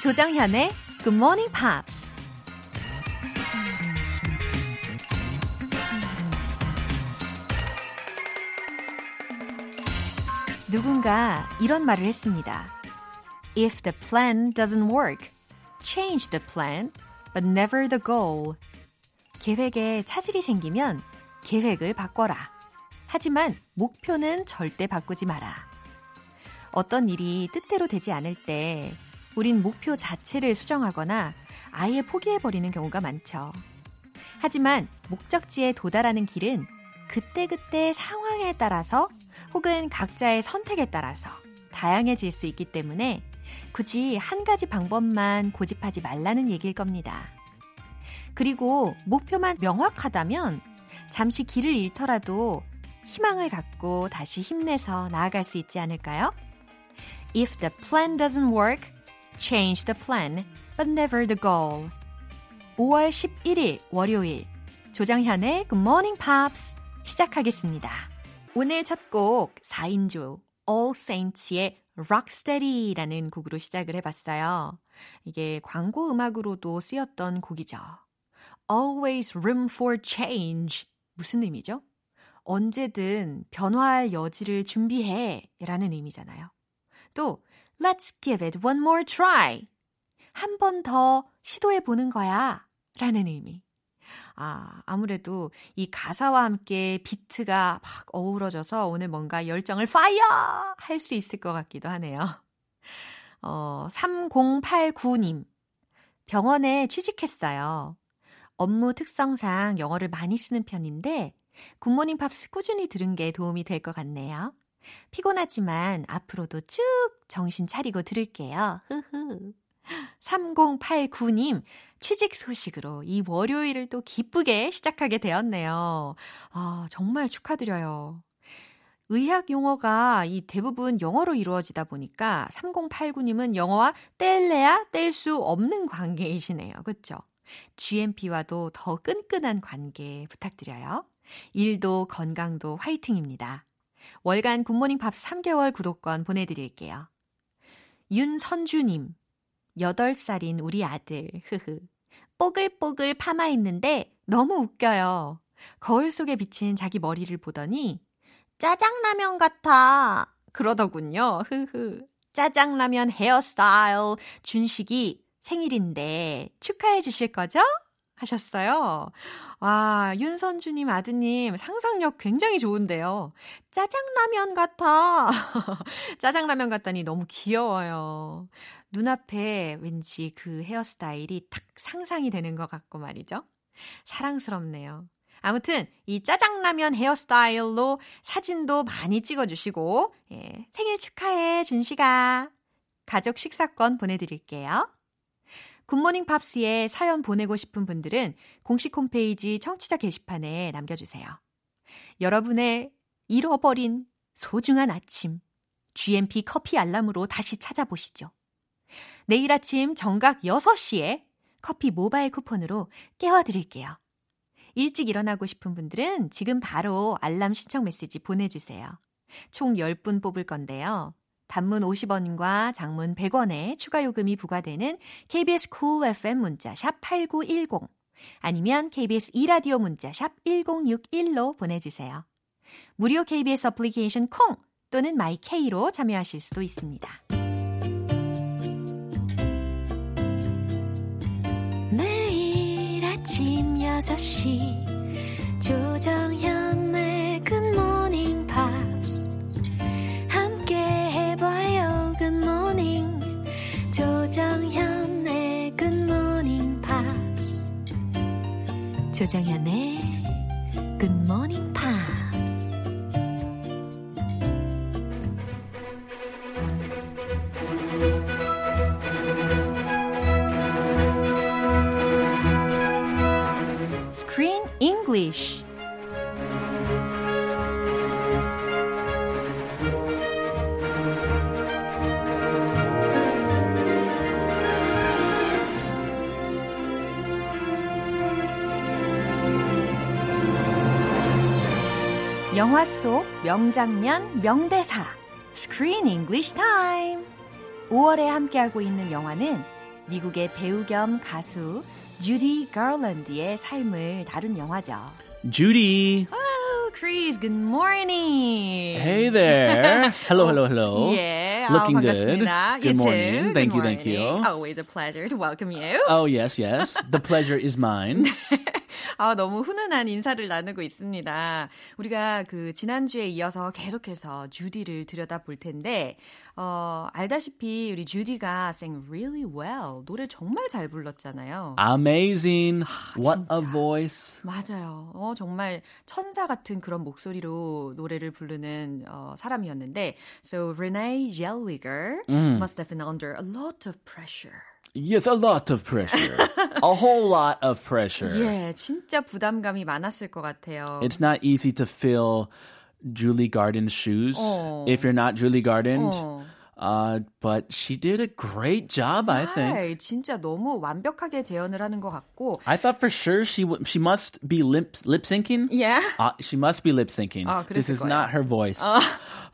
조정현의 Good Morning Pops. 누군가 이런 말을 했습니다. If the plan doesn't work, change the plan, but never the goal. 계획에 차질이 생기면 계획을 바꿔라. 하지만 목표는 절대 바꾸지 마라. 어떤 일이 뜻대로 되지 않을 때 우린 목표 자체를 수정하거나 아예 포기해버리는 경우가 많죠. 하지만 목적지에 도달하는 길은 그때그때 상황에 따라서 혹은 각자의 선택에 따라서 다양해질 수 있기 때문에 굳이 한 가지 방법만 고집하지 말라는 얘기일 겁니다. 그리고 목표만 명확하다면 잠시 길을 잃더라도 희망을 갖고 다시 힘내서 나아갈 수 있지 않을까요? If the plan doesn't work, change the plan, but never the goal. 5월 11일 월요일 조정현의 Good Morning Pops 시작하겠습니다. 오늘 첫 곡 4인조 All Saints의 Rocksteady라는 곡으로 시작을 해봤어요. 이게 광고 음악으로도 쓰였던 곡이죠. Always room for change. 무슨 의미죠? 언제든 변화할 여지를 준비해 라는 의미잖아요. 또 Let's give it one more try. 한 번 더 시도해 보는 거야. 라는 의미. 아, 아무래도 이 가사와 함께 비트가 막 어우러져서 오늘 뭔가 열정을 파이어! 할 수 있을 것 같기도 하네요. 어, 3089님. 병원에 취직했어요. 업무 특성상 영어를 많이 쓰는 편인데, 굿모닝 팝스 꾸준히 들은 게 도움이 될 것 같네요. 피곤하지만 앞으로도 쭉 정신 차리고 들을게요. 흐흐. 3089님, 취직 소식으로 이 월요일을 또 기쁘게 시작하게 되었네요. 아, 정말 축하드려요. 의학 용어가 이 대부분 영어로 이루어지다 보니까 3089님은 영어와 뗄래야 뗄 수 없는 관계이시네요. 그쵸? GMP와도 더 끈끈한 관계 부탁드려요. 일도 건강도 화이팅입니다. 월간 굿모닝 팝 3개월 구독권 보내드릴게요. 윤선주님, 8살인 우리 아들, 흐흐. 뽀글뽀글 파마 있는데 너무 웃겨요. 거울 속에 비친 자기 머리를 보더니 짜장라면 같아. 그러더군요. 흐흐. 짜장라면 헤어스타일 준식이 생일인데 축하해 주실 거죠? 하셨어요. 와, 윤선주님 아드님 상상력 굉장히 좋은데요. 짜장라면 같아. 짜장라면 같다니 너무 귀여워요. 눈앞에 왠지 그 헤어스타일이 탁 상상이 되는 것 같고 말이죠. 사랑스럽네요. 아무튼 이 짜장라면 헤어스타일로 사진도 많이 찍어주시고 예, 생일 축하해 준씨가 가족 식사권 보내드릴게요. 굿모닝 팝스에 사연 보내고 싶은 분들은 공식 홈페이지 청취자 게시판에 남겨주세요. 여러분의 잃어버린 소중한 아침 GMP 커피 알람으로 다시 찾아보시죠. 내일 아침 정각 6시에 커피 모바일 쿠폰으로 깨워드릴게요. 일찍 일어나고 싶은 분들은 지금 바로 알람 신청 메시지 보내주세요. 총 10분 뽑을 건데요. 단문 50원과 장문 100원의 추가 요금이 부과되는 KBS cool FM 문자 샵 8910 아니면 KBS 이라디오 문자 샵 1061로 보내주세요. 무료 KBS 어플리케이션 콩 또는 마이케이로 참여하실 수도 있습니다. 매일 아침 6시 조정현의 굿모 조정현의 굿모 명장면, 명대사 Screen English Time 5월에 함께하고 있는 영화는 미국의 배우 겸 가수 주디 가랜드의 삶을 다룬 영화죠. Judy. Oh, Chris, good morning. Hey there. Hello, hello, hello. Yeah, Looking 아, good. 반갑습니다. Good morning. too. Thank Good you, thank you. morning. Always a pleasure to welcome you. Oh, yes, yes. The pleasure is mine. 아, 너무 훈훈한 인사를 나누고 있습니다. 우리가 그 지난주에 이어서 계속해서 주디를 들여다볼 텐데, 어, 알다시피 우리 주디가 sang really well. 노래 정말 잘 불렀잖아요. Amazing. What a 진짜. voice. 맞아요. 어, 정말 천사 같은 그런 목소리로 노래를 부르는 어, 사람이었는데, so Renee Zellweger must have been under a lot of pressure. Yes, a lot of pressure. a whole lot of pressure. 예, 진짜 부담감이 많았을 것 같아요. It's not easy to fill Julie Garden's shoes Oh. if you're not Julie Garden. Oh. Uh, but she did a great job, I think. 아, 진짜 너무 완벽하게 재현을 하는 것 같고, I thought for sure she w- she must be lip lip syncing. yeah. Uh, she must be lip syncing. 아, this 그랬을 is 거예요. not her voice.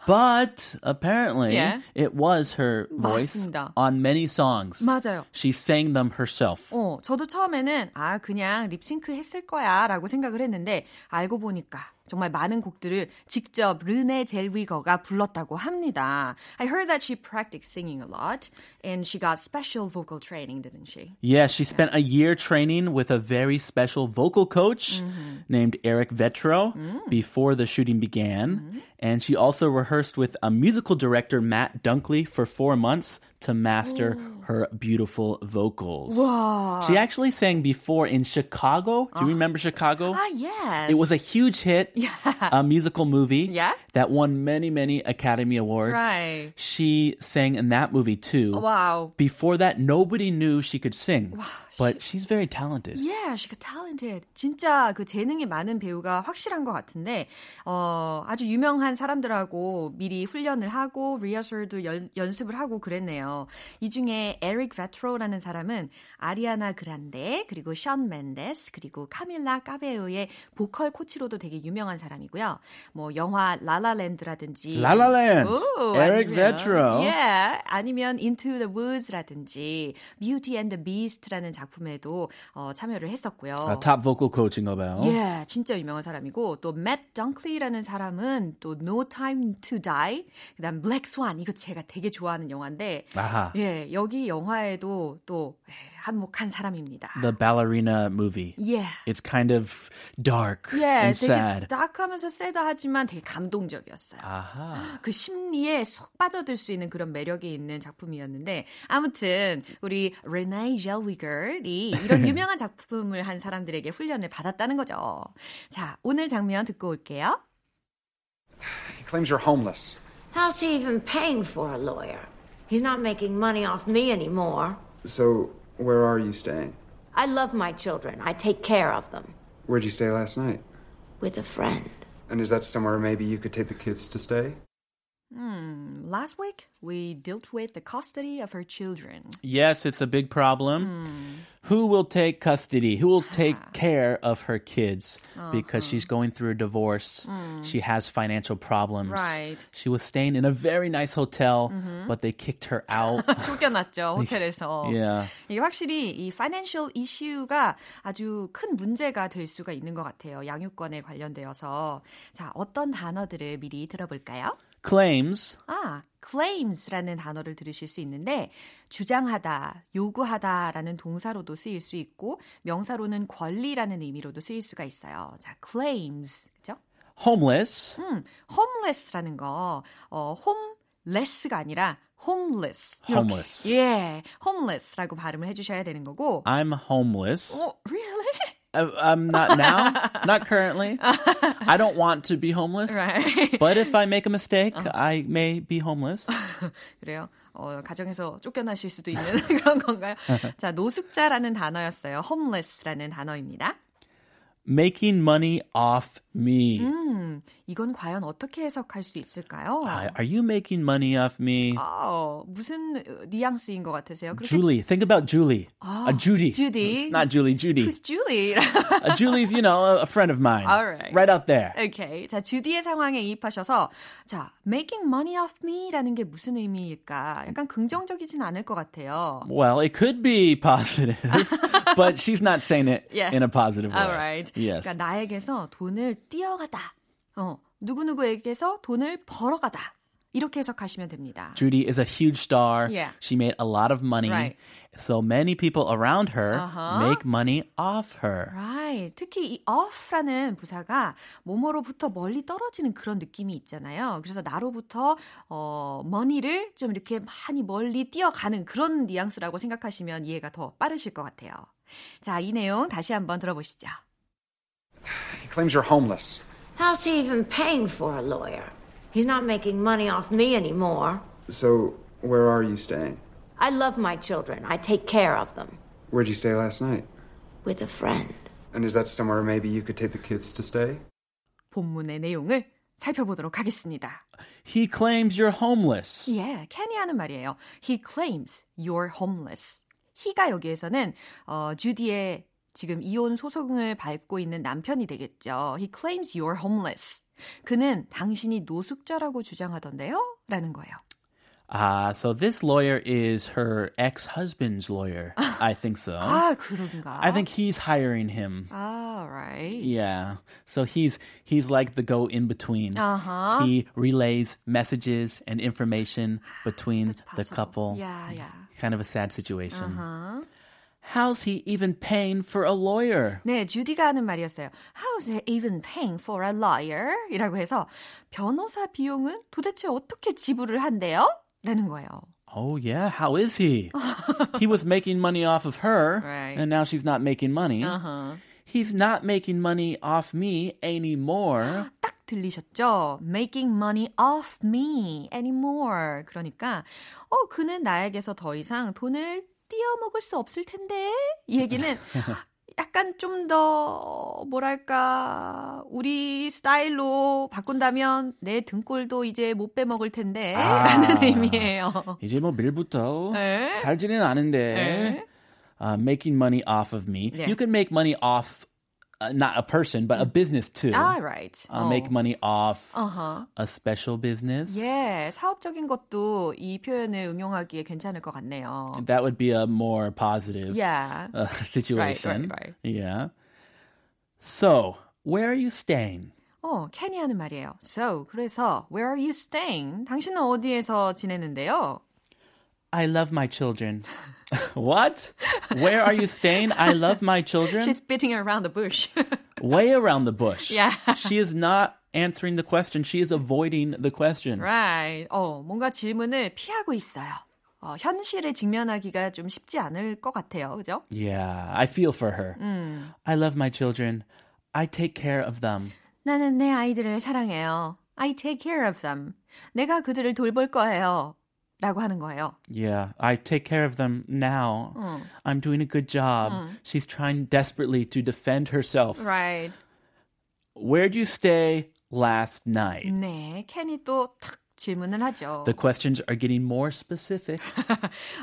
But apparently, Yeah. it was her voice 맞습니다. on many songs. 맞아요. She sang them herself. 어, 저도 처음에는 아 그냥 립싱크 했을 거야라고 생각을 했는데 알고 보니까 정말 많은 곡들을 직접 르네 젤위거가 불렀다고 합니다. I heard that she practiced singing a lot and she got special vocal training, didn't she? Yeah, she spent a year training with a very special vocal coach mm-hmm. named Eric Vetro mm. before the shooting began. Mm-hmm. And she also rehearsed with a musical director, Matt Dunkley, for four months to master Ooh. her beautiful vocals. Whoa. She actually sang before in Chicago. Do you uh-huh. remember Chicago? Ah, uh, yes. It was a huge hit, yeah. a musical movie yeah? that won many, many Academy Awards. Right. She sang in that movie too. Wow. Before that, nobody knew she could sing. Wow. But she's very talented. Yeah, she got talented. 진짜 그 재능이 많은 배우가 확실한 것 같은데, 어, 아주 유명한 사람들하고 미리 훈련을 하고, 리허설도 연, 연습을 하고 그랬네요. 이 중에 에릭 베트로라는 사람은 아리아나 그란데, 그리고 션 멘데스, 그리고 카밀라 카베요의 보컬 코치로도 되게 유명한 사람이고요. 뭐, 영화 라라랜드라든지. Land, 오, Eric 아니면, Into the Woods라든지 Beauty and the Beast라는 작품 에도 어, 참여를 했었고요. A top vocal coach인가 봐요. 예, 진짜 유명한 사람이고 또 Matt Dunkley라는 사람은 또 No Time to Die, 그다음 Black Swan 이거 제가 되게 좋아하는 영화인데 아하. 예, 여기 영화에도 또 예, 한몫한 사람입니다. The ballerina movie. 예. It's kind of dark 예, and 되게 sad. 딱하면서 세다하지만 되게 감동적이었어요. 아하. 그 심리에 쏙 빠져들 수 있는 그런 매력이 있는 작품이었는데 아무튼 우리 레나이 젤위거이 이런 유명한 작품을 한 사람들에게 훈련을 받았다는 거죠. 자, 오늘 장면 듣고 올게요. He claims you're homeless. How's he even paying for a lawyer? He's not making money off me anymore. So, where are you staying? I love my children. I take care of them. Where'd you stay last night? With a friend. And is that somewhere maybe you could take the kids to stay? Last week we dealt with the custody of her children. Yes, it's a big problem. Who will take custody? Who will take care of her kids? Because she's going through a divorce. She has financial problems. Right. She was staying in a very nice hotel, but they kicked her out. 쫓겨났죠 호텔에서. yeah. 이게 확실히 이 financial issue가 아주 큰 문제가 될 수가 있는 것 같아요. 양육권에 관련되어서. 자, 어떤 단어들을 미리 들어볼까요? Claims. 아, claims라는 단어를 들으실 수 있는데 주장하다, 요구하다라는 동사로도 쓰일 수 있고 명사로는 권리라는 의미로도 쓰일 수가 있어요. 자, claims. 그죠? Homeless. 음, homeless라는 거 어, homeless가 아니라 homeless. 이렇게. Homeless. 예, homeless라고 발음을 해 주셔야 되는 거고. I'm homeless. 어, really? Uh, I'm not now, not currently. I don't want to be homeless. Right. But if I make a mistake, I may be homeless. 그래요. 어, 가정에서 쫓겨나실 수도 있는 그런 건가요? 자, 노숙자라는 단어였어요. homeless라는 단어입니다. Making money off me. 음, 이건 과연 어떻게 해석할 수 있을까요? Uh, are you making money off me? 아, 무슨 뉘앙스인 것 같으세요? Julie, think about Julie. 아, a Judy. Judy. It's not Julie, Judy. Who's Julie? Uh, Julie's, you know, a friend of mine. All right. Right out there. 오케이. 자, 주디의 상황에 이입하셔서 자, making money off me라는 게 무슨 의미일까? 약간 긍정적이진 않을 것 같아요. Well, it could be positive, but she's not saying it Yeah. in a positive way. All right. Yes. 그러니까 나에게서 돈을 띄어가다. 어, 누구누구에게서 돈을 벌어가다. 이렇게 해석하시면 됩니다. Judy is a huge star. Yeah. She made a lot of money. Right. So many people around her Uh-huh. make money off her. Right. 특히 이 off라는 부사가 뭐뭐로부터 멀리 떨어지는 그런 느낌이 있잖아요. 그래서 나로부터 어, money를 좀 이렇게 많이 멀리 뛰어가는 그런 뉘앙스라고 생각하시면 이해가 더 빠르실 것 같아요. 자, 이 내용 다시 한번 들어보시죠. He claims you're homeless. How's he even paying for a lawyer? He's not making money off me anymore. So, where are you staying? I love my children. I take care of them. Where'd you stay last night? With a friend. And is that somewhere maybe you could take the kids to stay? 본문의 내용을 살펴보도록 하겠습니다. He claims you're homeless. 예, 캐니 하는 말이에요. He claims you're homeless. he가 여기에서는 어, 주디의 지금 이혼 소송을 밟고 있는 남편이 되겠죠. He claims you're homeless. 그는 당신이 노숙자라고 주장하던데요? 라는 거예요. Ah, so this lawyer is her ex-husband's lawyer. I think so. 아, 그런가? I think he's hiring him. 아, right. Yeah. So he's he's like the go in between. Uh-huh. He relays messages and information between the possible. couple. Yeah, yeah. Kind of a sad situation. Uh-huh. How's he even paying for a lawyer? 네, 주디가 하는 말이었어요. How's he even paying for a lawyer? 이라고 해서 변호사 비용은 도대체 어떻게 지불을 한대요? 라는 거예요. Oh yeah, how is he? he was making money off of her, Right. and now she's not making money. Uh-huh. He's not making money off me anymore. 딱 들리셨죠? Making money off me anymore. 그러니까 어 그는 나에게서 더 이상 돈을 띄어 먹을 수 없을 텐데 이 얘기는 약간 좀 더 뭐랄까 우리 스타일로 바꾼다면 내 등골도 이제 못 빼먹을 텐데 아. 라는 의미예요. 이제 뭐 밀부터 네. 살지는 않은데 네. uh, making money off of me. 네. You can make money off uh, not a person but a business too. Ah, right. Uh, 어. Make money off Uh-huh. a special business. 예, 사업적인 것도 이 표현을 응용하기에 괜찮을 것 같네요. That would be a more positive Yeah. uh, situation. right, right. Yeah. So, where are you staying? 어, 캐니 하는 말이에요. So, 그래서 where are you staying? 당신은 어디에서 지내는데요? I love my children. what? Where are you staying? I love my children. She's beating around the bush. Way around the bush. Yeah. she is not answering the question. She is avoiding the question. right. 어, 뭔가 질문을 피하고 있어요. 어, 현실에 직면하기가 좀 쉽지 않을 것 같아요. 그죠? Yeah, I feel for her. 음. I love my children. I take care of them. 나는 내 아이들을 사랑해요. I take care of them. 내가 그들을 돌볼 거예요. 라고 하는 거예요. Yeah, I take care of them now. I'm doing a good job. She's trying desperately to defend herself. Right. Where'd you stay last night? 네, 캐니 또탁 질문을 하죠. The questions are getting more specific.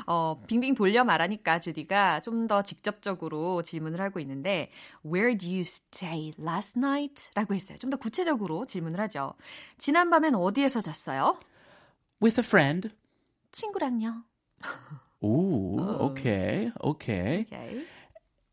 어, 빙빙 돌려 말하니까 주디가 좀 더 직접적으로 질문을 하고 있는데 Where do you stay last night? 라고 했어요. 좀 더 구체적으로 질문을 하죠. 지난밤엔 어디에서 잤어요? With a friend. 친구랑요. Ooh, okay, okay. Okay.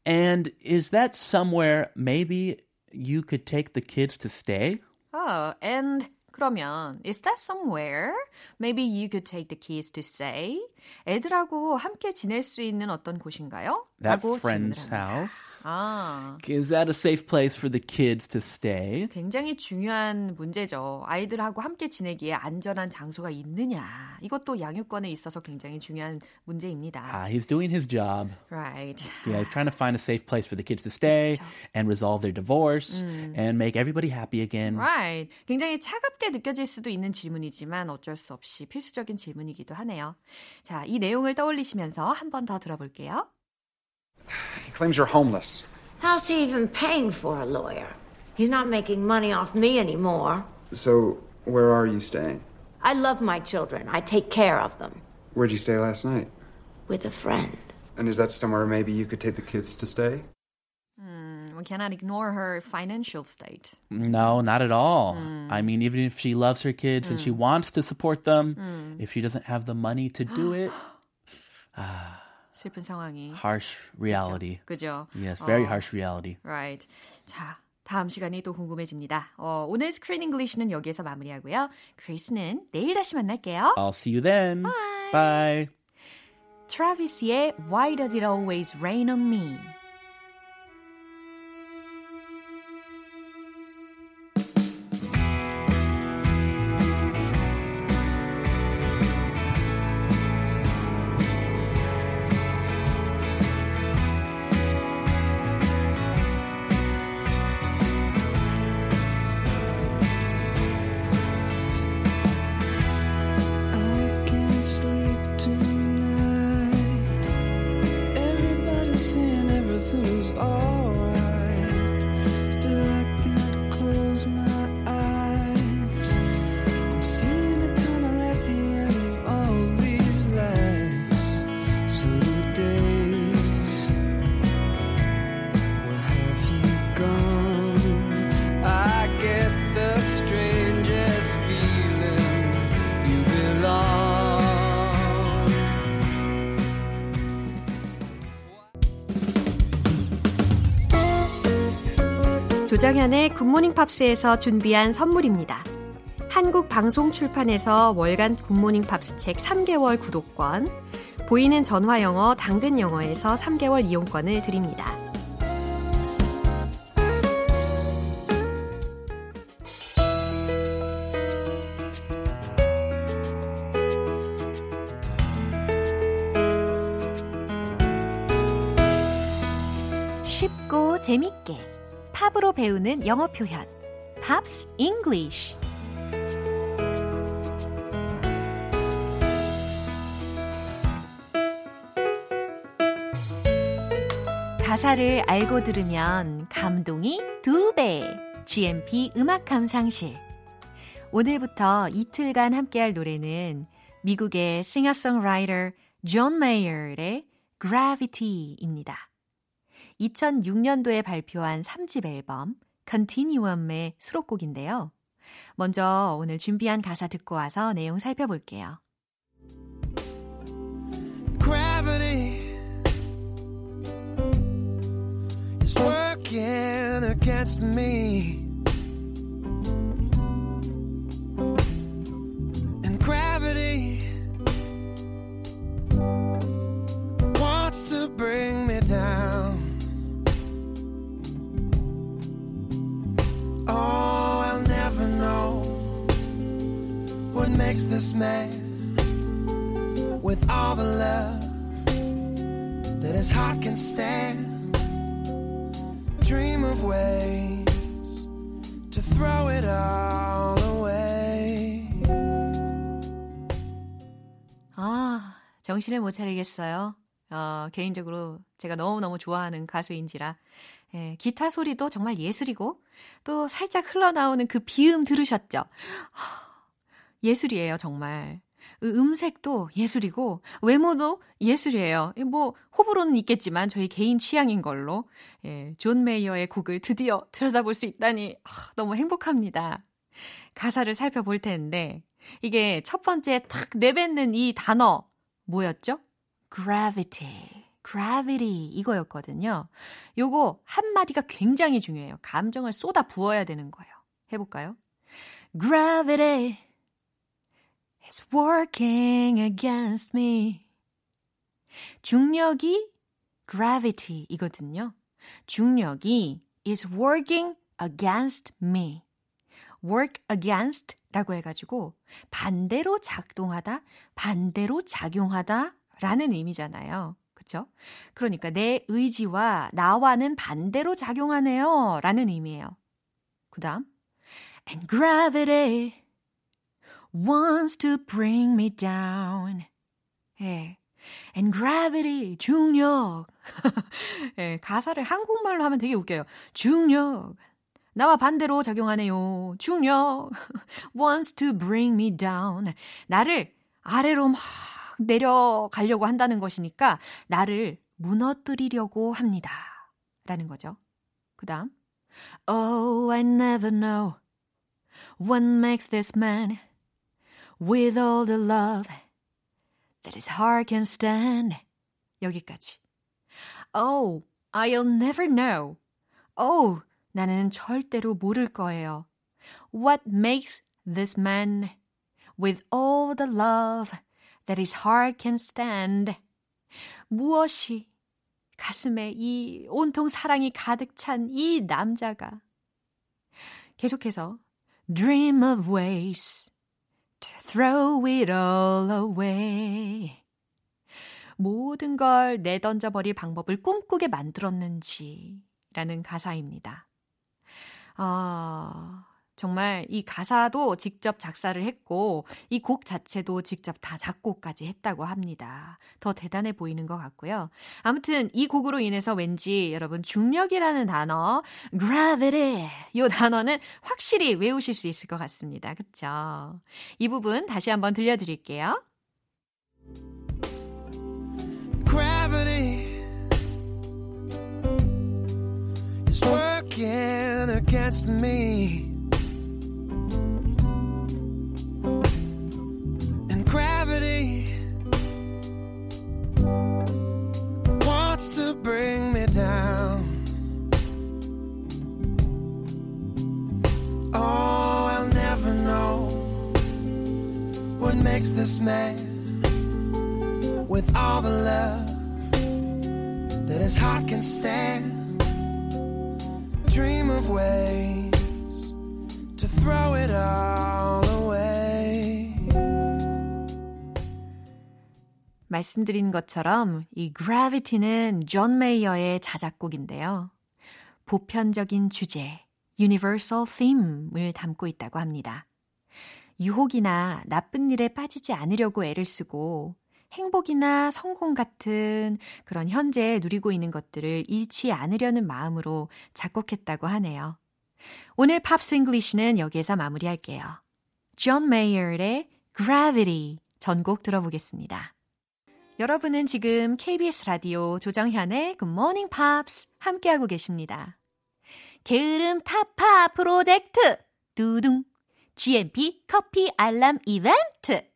And is that somewhere maybe you could take the kids to stay? Oh, and 그러면 is that somewhere? Maybe you could take the kids to stay. 애들하고 함께 지낼 수 있는 어떤 곳인가요? That friend's house? 아, Is that a safe place for the kids to stay? 굉장히 중요한 문제죠. 아이들하고 함께 지내기에 안전한 장소가 있느냐. 이것도 양육권에 있어서 굉장히 중요한 문제입니다. Ah, he's doing his job. Right. Yeah, he's trying to find a safe place for the kids to stay and resolve their divorce and make everybody happy again. Right. 굉장히 차갑게 느껴질 수도 있는 질문이지만 어쩔 수 없이 필수적인 질문이기도 하네요. 자, 이 내용을 떠올리시면서 한 번 더 들어볼게요. He claims you're homeless. How's he even paying for a lawyer? He's not making money off me anymore. So, where are you staying? I love my children. I take care of them. Where'd you stay last night? With a friend. And is that somewhere maybe you could take the kids to stay? We cannot ignore her financial state. No, not at all. I mean, even if she loves her kids and she wants to support them, if she doesn't have the money to do it, 슬픈 상황이. harsh reality. 그죠? Yes, very 어, harsh reality. Right. 자, 다음 시간이 또 궁금해집니다. 어, 오늘 스크린 잉글리시는 여기에서 마무리하고요. 크리스는 내일 다시 만날게요. I'll see you then. Bye. 트라비스의 Why Does It Always Rain on Me? 조정현의 굿모닝 팝스에서 준비한 선물입니다. 한국 방송 출판에서 월간 굿모닝 팝스 책 3개월 구독권, 보이는 전화 영어 당근 영어에서 3개월 이용권을 드립니다. 쉽고 재밌게 팝으로 배우는 영어 표현 Pops English 가사를 알고 들으면 감동이 두 배. GMP 음악 감상실. 오늘부터 이틀간 함께할 노래는 미국의 싱어송라이터 존 메이어의 Gravity입니다. 2006년도에 발표한 3집 앨범 Continuum의 수록곡인데요. 먼저 오늘 준비한 가사 듣고 와서 내용 살펴볼게요. Gravity is working against me. This man with all the love that his heart can stand. Dream of ways to throw it all away. 아, 정신을 못 차리겠어요. 어, 개인적으로 제가 너무너무 좋아하는 가수인지라. 예, 기타 소리도 정말 예술이고, 또 살짝 흘러나오는 그 비음 들으셨죠? 하, 예술이에요, 정말. 그 음색도 예술이고, 외모도 예술이에요. 뭐, 호불호는 있겠지만, 저희 개인 취향인 걸로. 예, 존 메이어의 곡을 드디어 들여다볼 수 있다니, 아, 너무 행복합니다. 가사를 살펴볼 텐데, 이게 첫 번째 탁 내뱉는 이 단어, 뭐였죠? gravity. gravity 이거였거든요. 요거 한 마디가 굉장히 중요해요. 감정을 쏟아 부어야 되는 거예요. 해 볼까요? gravity is working against me. 중력이 gravity 이거든요. 중력이 is working against me. work against 라고 해가지고 반대로 작동하다, 반대로 작용하다 라는 의미잖아요. 그쵸? 그러니까 내 의지와 나와는 반대로 작용하네요 라는 의미예요. 그 다음 And gravity wants to bring me down. 예. And gravity, 중력. 예, 가사를 한국말로 하면 되게 웃겨요. 중력. 나와 반대로 작용하네요. 중력 wants to bring me down. 나를 아래로 막 내려가려고 한다는 것이니까 나를 무너뜨리려고 합니다. 라는 거죠. 그 다음 Oh, I never know what makes this man with all the love that his heart can stand. 여기까지. Oh, I'll never know. Oh, 나는 절대로 모를 거예요. What makes this man with all the love that his heart can stand. 무엇이 가슴에 이 온통 사랑이 가득 찬 이 남자가 계속해서 dream of ways to throw it all away. 모든 걸 내던져 버릴 방법을 꿈꾸게 만들었는지 라는 가사입니다. 아, 정말 이 가사도 직접 작사를 했고 이 곡 자체도 직접 다 작곡까지 했다고 합니다. 더 대단해 보이는 것 같고요. 아무튼 이 곡으로 인해서 왠지 여러분 중력이라는 단어, gravity 이 단어는 확실히 외우실 수 있을 것 같습니다. 그쵸? 이 부분 다시 한번 들려드릴게요. Gravity is working against me. With all the love that his heart can stand. Dream of ways to throw it all away. 말씀드린 것처럼 이 Gravity는 존 메이어의 자작곡인데요. 보편적인 주제, Universal Theme을 담고 있다고 합니다. 유혹이나 나쁜 일에 빠지지 않으려고 애를 쓰고 행복이나 성공 같은 그런 현재 누리고 있는 것들을 잃지 않으려는 마음으로 작곡했다고 하네요. 오늘 Pops English는 여기에서 마무리할게요. 존 메이어의 Gravity 전곡 들어보겠습니다. 여러분은 지금 KBS 라디오 조정현의 Good Morning Pops 함께하고 계십니다. 게으름 타파 프로젝트 두둥 GMP 커피 알람 이벤트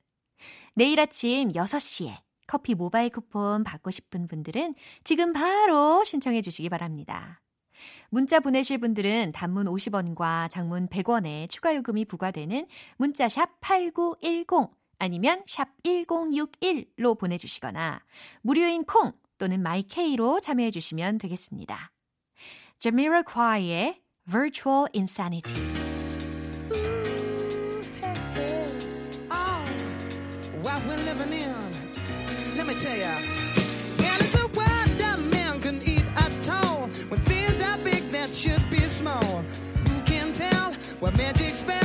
내일 아침 6시에 커피 모바일 쿠폰 받고 싶은 분들은 지금 바로 신청해 주시기 바랍니다. 문자 보내실 분들은 단문 50원과 장문 100원의 추가 요금이 부과되는 문자 샵 8910 아니면 샵 1061로 보내 주시거나 무료인 콩 또는 마이케이로 참여해 주시면 되겠습니다. Jamiroquai의 Virtual Insanity where magic spells.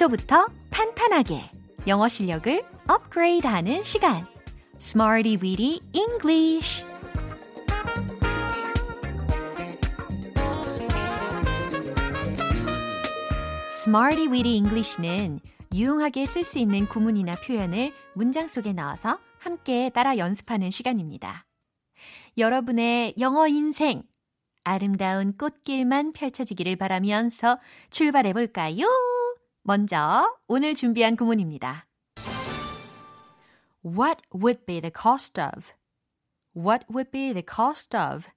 기초부터 탄탄하게 영어 실력을 업그레이드하는 시간. Smarty Weedy English. Smarty Weedy English는 유용하게 쓸 수 있는 구문이나 표현을 문장 속에 넣어서 함께 따라 연습하는 시간입니다. 여러분의 영어 인생 아름다운 꽃길만 펼쳐지기를 바라면서 출발해 볼까요? 먼저 오늘 준비한 구문입니다. What would be the cost of? What would be the cost of?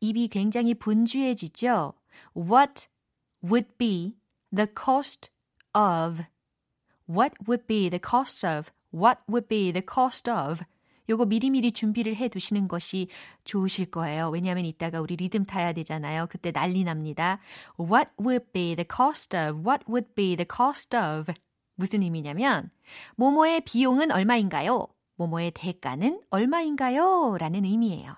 입이 굉장히 분주해지죠? What would be the cost of? What would be the cost of? What would be the cost of? 요거 미리미리 준비를 해 두시는 것이 좋으실 거예요. 왜냐하면 이따가 우리 리듬 타야 되잖아요. 그때 난리 납니다. What would be the cost of? What would be the cost of? 무슨 의미냐면 모모의 비용은 얼마인가요? 모모의 대가는 얼마인가요? 라는 의미예요.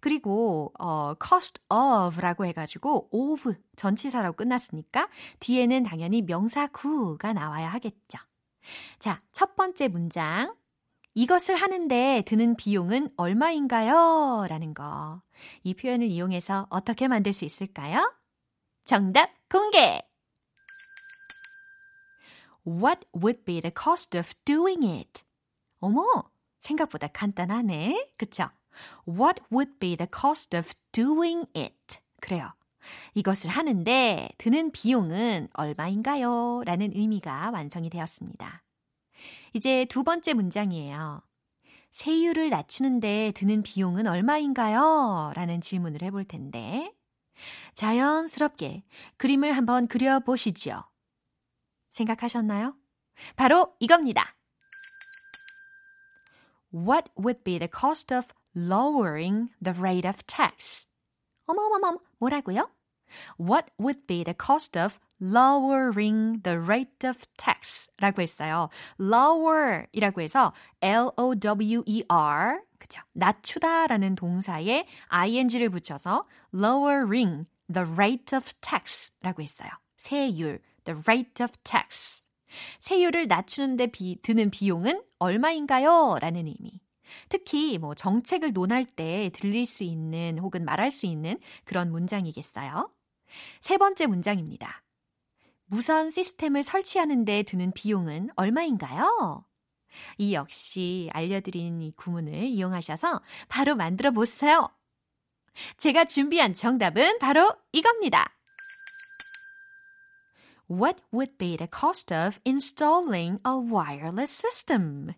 그리고 어, cost of라고 해가지고 of 전치사라고 끝났으니까 뒤에는 당연히 명사 구가 나와야 하겠죠. 자, 첫 번째 문장. 이것을 하는데 드는 비용은 얼마인가요? 라는 거. 이 표현을 이용해서 어떻게 만들 수 있을까요? 정답 공개! What would be the cost of doing it? 어머, 생각보다 간단하네. 그쵸? What would be the cost of doing it? 그래요. 이것을 하는데 드는 비용은 얼마인가요? 라는 의미가 완성이 되었습니다. 이제 두 번째 문장이에요. 세율을 낮추는데 드는 비용은 얼마인가요? 라는 질문을 해볼 텐데, 자연스럽게 그림을 한번 그려보시죠. 생각하셨나요? 바로 이겁니다. What would be the cost of lowering the rate of tax? 어머머머, 뭐라고요? What would be the cost of lowering the rate of tax? 라고 했어요. lower 이라고 해서 L-O-W-E-R 그쵸? 낮추다 라는 동사에 ing를 붙여서 lowering the rate of tax 라고 했어요. 세율, the rate of tax. 세율을 낮추는데 비, 드는 비용은 얼마인가요? 라는 의미. 특히 뭐 정책을 논할 때 들릴 수 있는 혹은 말할 수 있는 그런 문장이겠어요. 세 번째 문장입니다. 무선 시스템을 설치하는데 드는 비용은 얼마인가요? 이 역시 알려드린 이 구문을 이용하셔서 바로 만들어 보세요. 제가 준비한 정답은 바로 이겁니다. What would be the cost of installing a wireless system?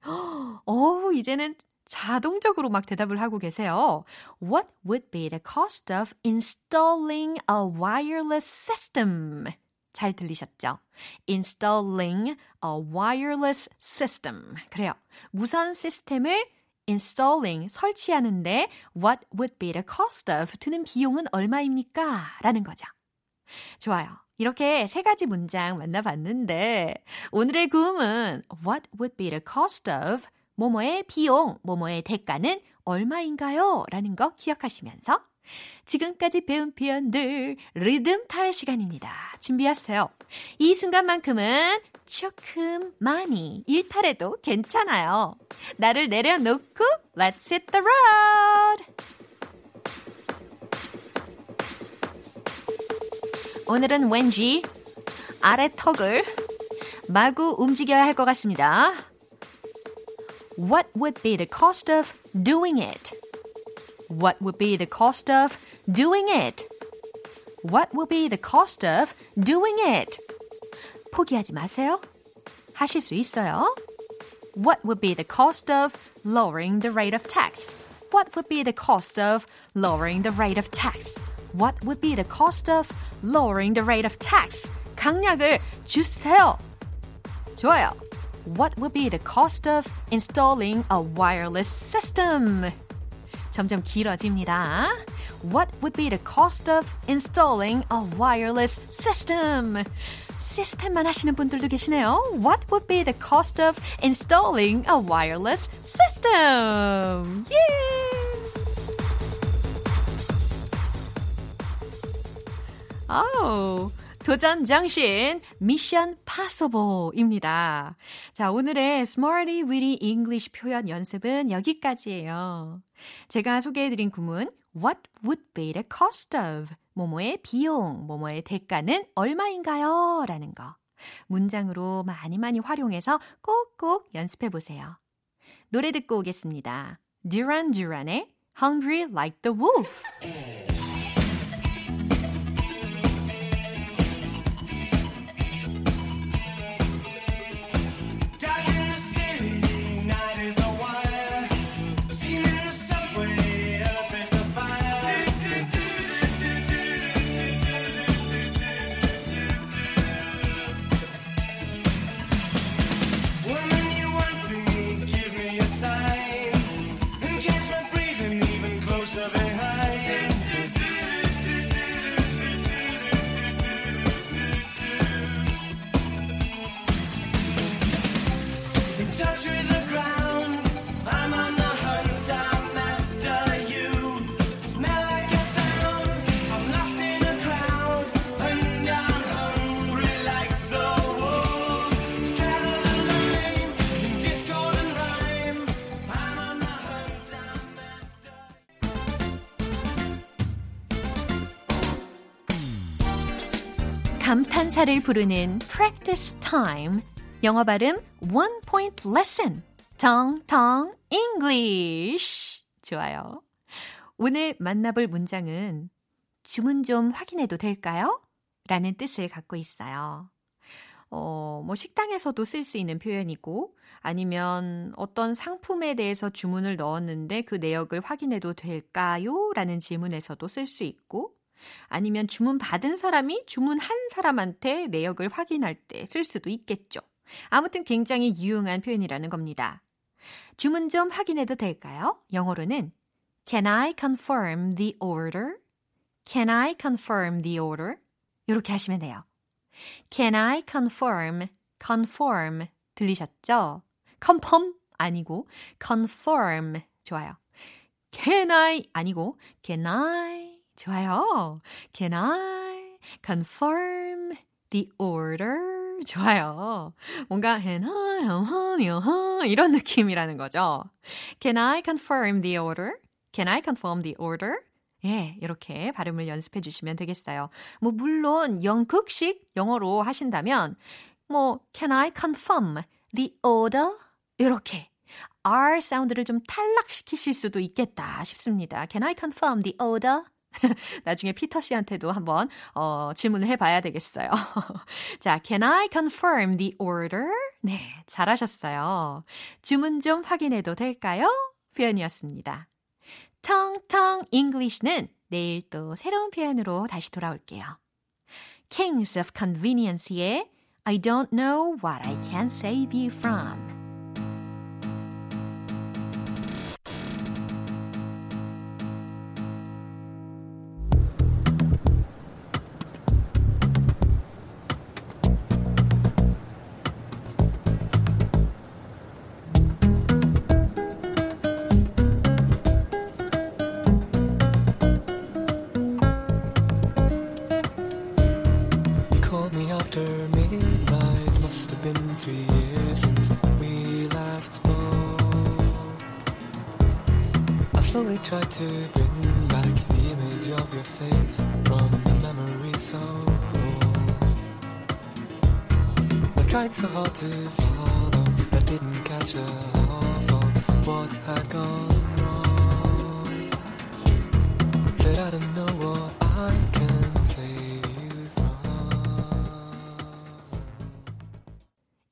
어, 이제는 자동적으로 막 대답을 하고 계세요. What would be the cost of installing a wireless system? 잘 들리셨죠? Installing a wireless system. 그래요. 무선 시스템을 installing, 설치하는데 what would be the cost of 드는 비용은 얼마입니까? 라는 거죠. 좋아요. 이렇게 세 가지 문장 만나봤는데 오늘의 구음은 What would be the cost of 뭐뭐의 비용, 뭐뭐의 대가는 얼마인가요? 라는 거 기억하시면서 지금까지 배운 표현들 리듬 탈 시간입니다. 준비하세요. 이 순간만큼은 조금 많이 일탈해도 괜찮아요. 나를 내려놓고 Let's hit the road! 오늘은 왠지 아래 턱을 마구 움직여야 할 것 같습니다. What would be the cost of doing it? What would be the cost of doing it? What would be the cost of doing it? 포기하지 마세요. 하실 수 있어요. What would be the cost of lowering the rate of tax? What would be the cost of lowering the rate of tax? What would be the cost of lowering the rate of tax? 강약을 주세요. 좋아요. What would be the cost of installing a wireless system? 점점 길어집니다. What would be the cost of installing a wireless system? 시스템만 하시는 분들도 계시네요. What would be the cost of installing a wireless system? Yeah! 아우, 도전 정신 미션 파서블입니다. 자, 오늘의 Smarty Weedy English 표현 연습은 여기까지예요. 제가 소개해드린 구문 What would be the cost of? 뭐뭐의 비용, 뭐뭐의 대가는 얼마인가요? 라는 거. 문장으로 많이 많이 활용해서 꼭꼭 연습해 보세요. 노래 듣고 오겠습니다. Duran Duran의 Hungry Like the Wolf. 감탄사를 부르는 practice time. 영어 발음 one point lesson. 텅텅 English. 좋아요. 오늘 만나볼 문장은 주문 좀 확인해도 될까요? 라는 뜻을 갖고 있어요. 어, 뭐 식당에서도 쓸 수 있는 표현이고 아니면 어떤 상품에 대해서 주문을 넣었는데 그 내역을 확인해도 될까요? 라는 질문에서도 쓸 수 있고 아니면 주문 받은 사람이 주문한 사람한테 내역을 확인할 때 쓸 수도 있겠죠. 아무튼 굉장히 유용한 표현이라는 겁니다. 주문 좀 확인해도 될까요? 영어로는 Can I confirm the order? Can I confirm the order? 이렇게 하시면 돼요. Can I confirm, conform 들리셨죠? confirm 아니고 confirm 좋아요. Can I 아니고 can I 좋아요. Can I confirm the order? 좋아요. 뭔가 can I, uh-huh, 이런 느낌이라는 거죠. Can I confirm the order? Can I confirm the order? 예, 이렇게 발음을 연습해 주시면 되겠어요. 뭐, 물론 영국식 영어로 하신다면, 뭐, can I confirm the order? 이렇게. R 사운드를 좀 탈락시키실 수도 있겠다 싶습니다. Can I confirm the order? 나중에 피터 씨한테도 한번 어, 질문을 해봐야 되겠어요. 자, can I confirm the order? 네, 잘하셨어요. 주문 좀 확인해도 될까요? 표현이었습니다. 텅텅 English는 내일 또 새로운 표현으로 다시 돌아올게요. Kings of Convenience의 I don't know what I can save you from.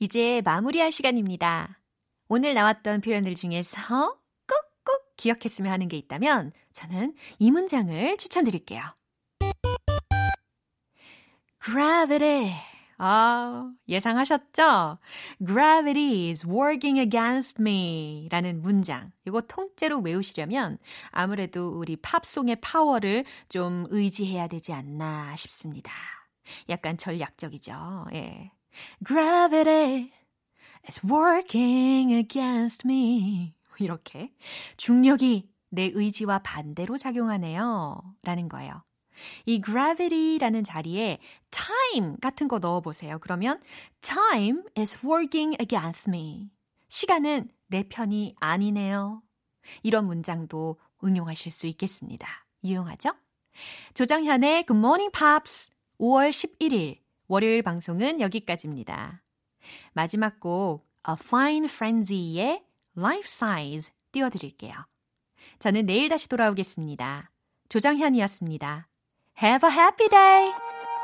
이제 마무리할 시간입니다. 오늘 나왔던 표현들 중에서 꼭꼭 기억했으면 하는 게 있다면 저는 이 문장을 추천드릴게요. Gravity. 아, 예상하셨죠? Gravity is working against me 라는 문장. 이거 통째로 외우시려면 아무래도 우리 팝송의 파워를 좀 의지해야 되지 않나 싶습니다. 약간 전략적이죠. 예. Gravity is working against me. 이렇게 중력이 내 의지와 반대로 작용하네요. 라는 거예요. 이 gravity라는 자리에 time 같은 거 넣어 보세요. 그러면 time is working against me. 시간은 내 편이 아니네요. 이런 문장도 응용하실 수 있겠습니다. 유용하죠? 조정현의 Good Morning Pops 5월 11일 월요일 방송은 여기까지입니다. 마지막 곡 A Fine Frenzy의 Life Size 띄워드릴게요. 저는 내일 다시 돌아오겠습니다. 조정현이었습니다. Have a happy day!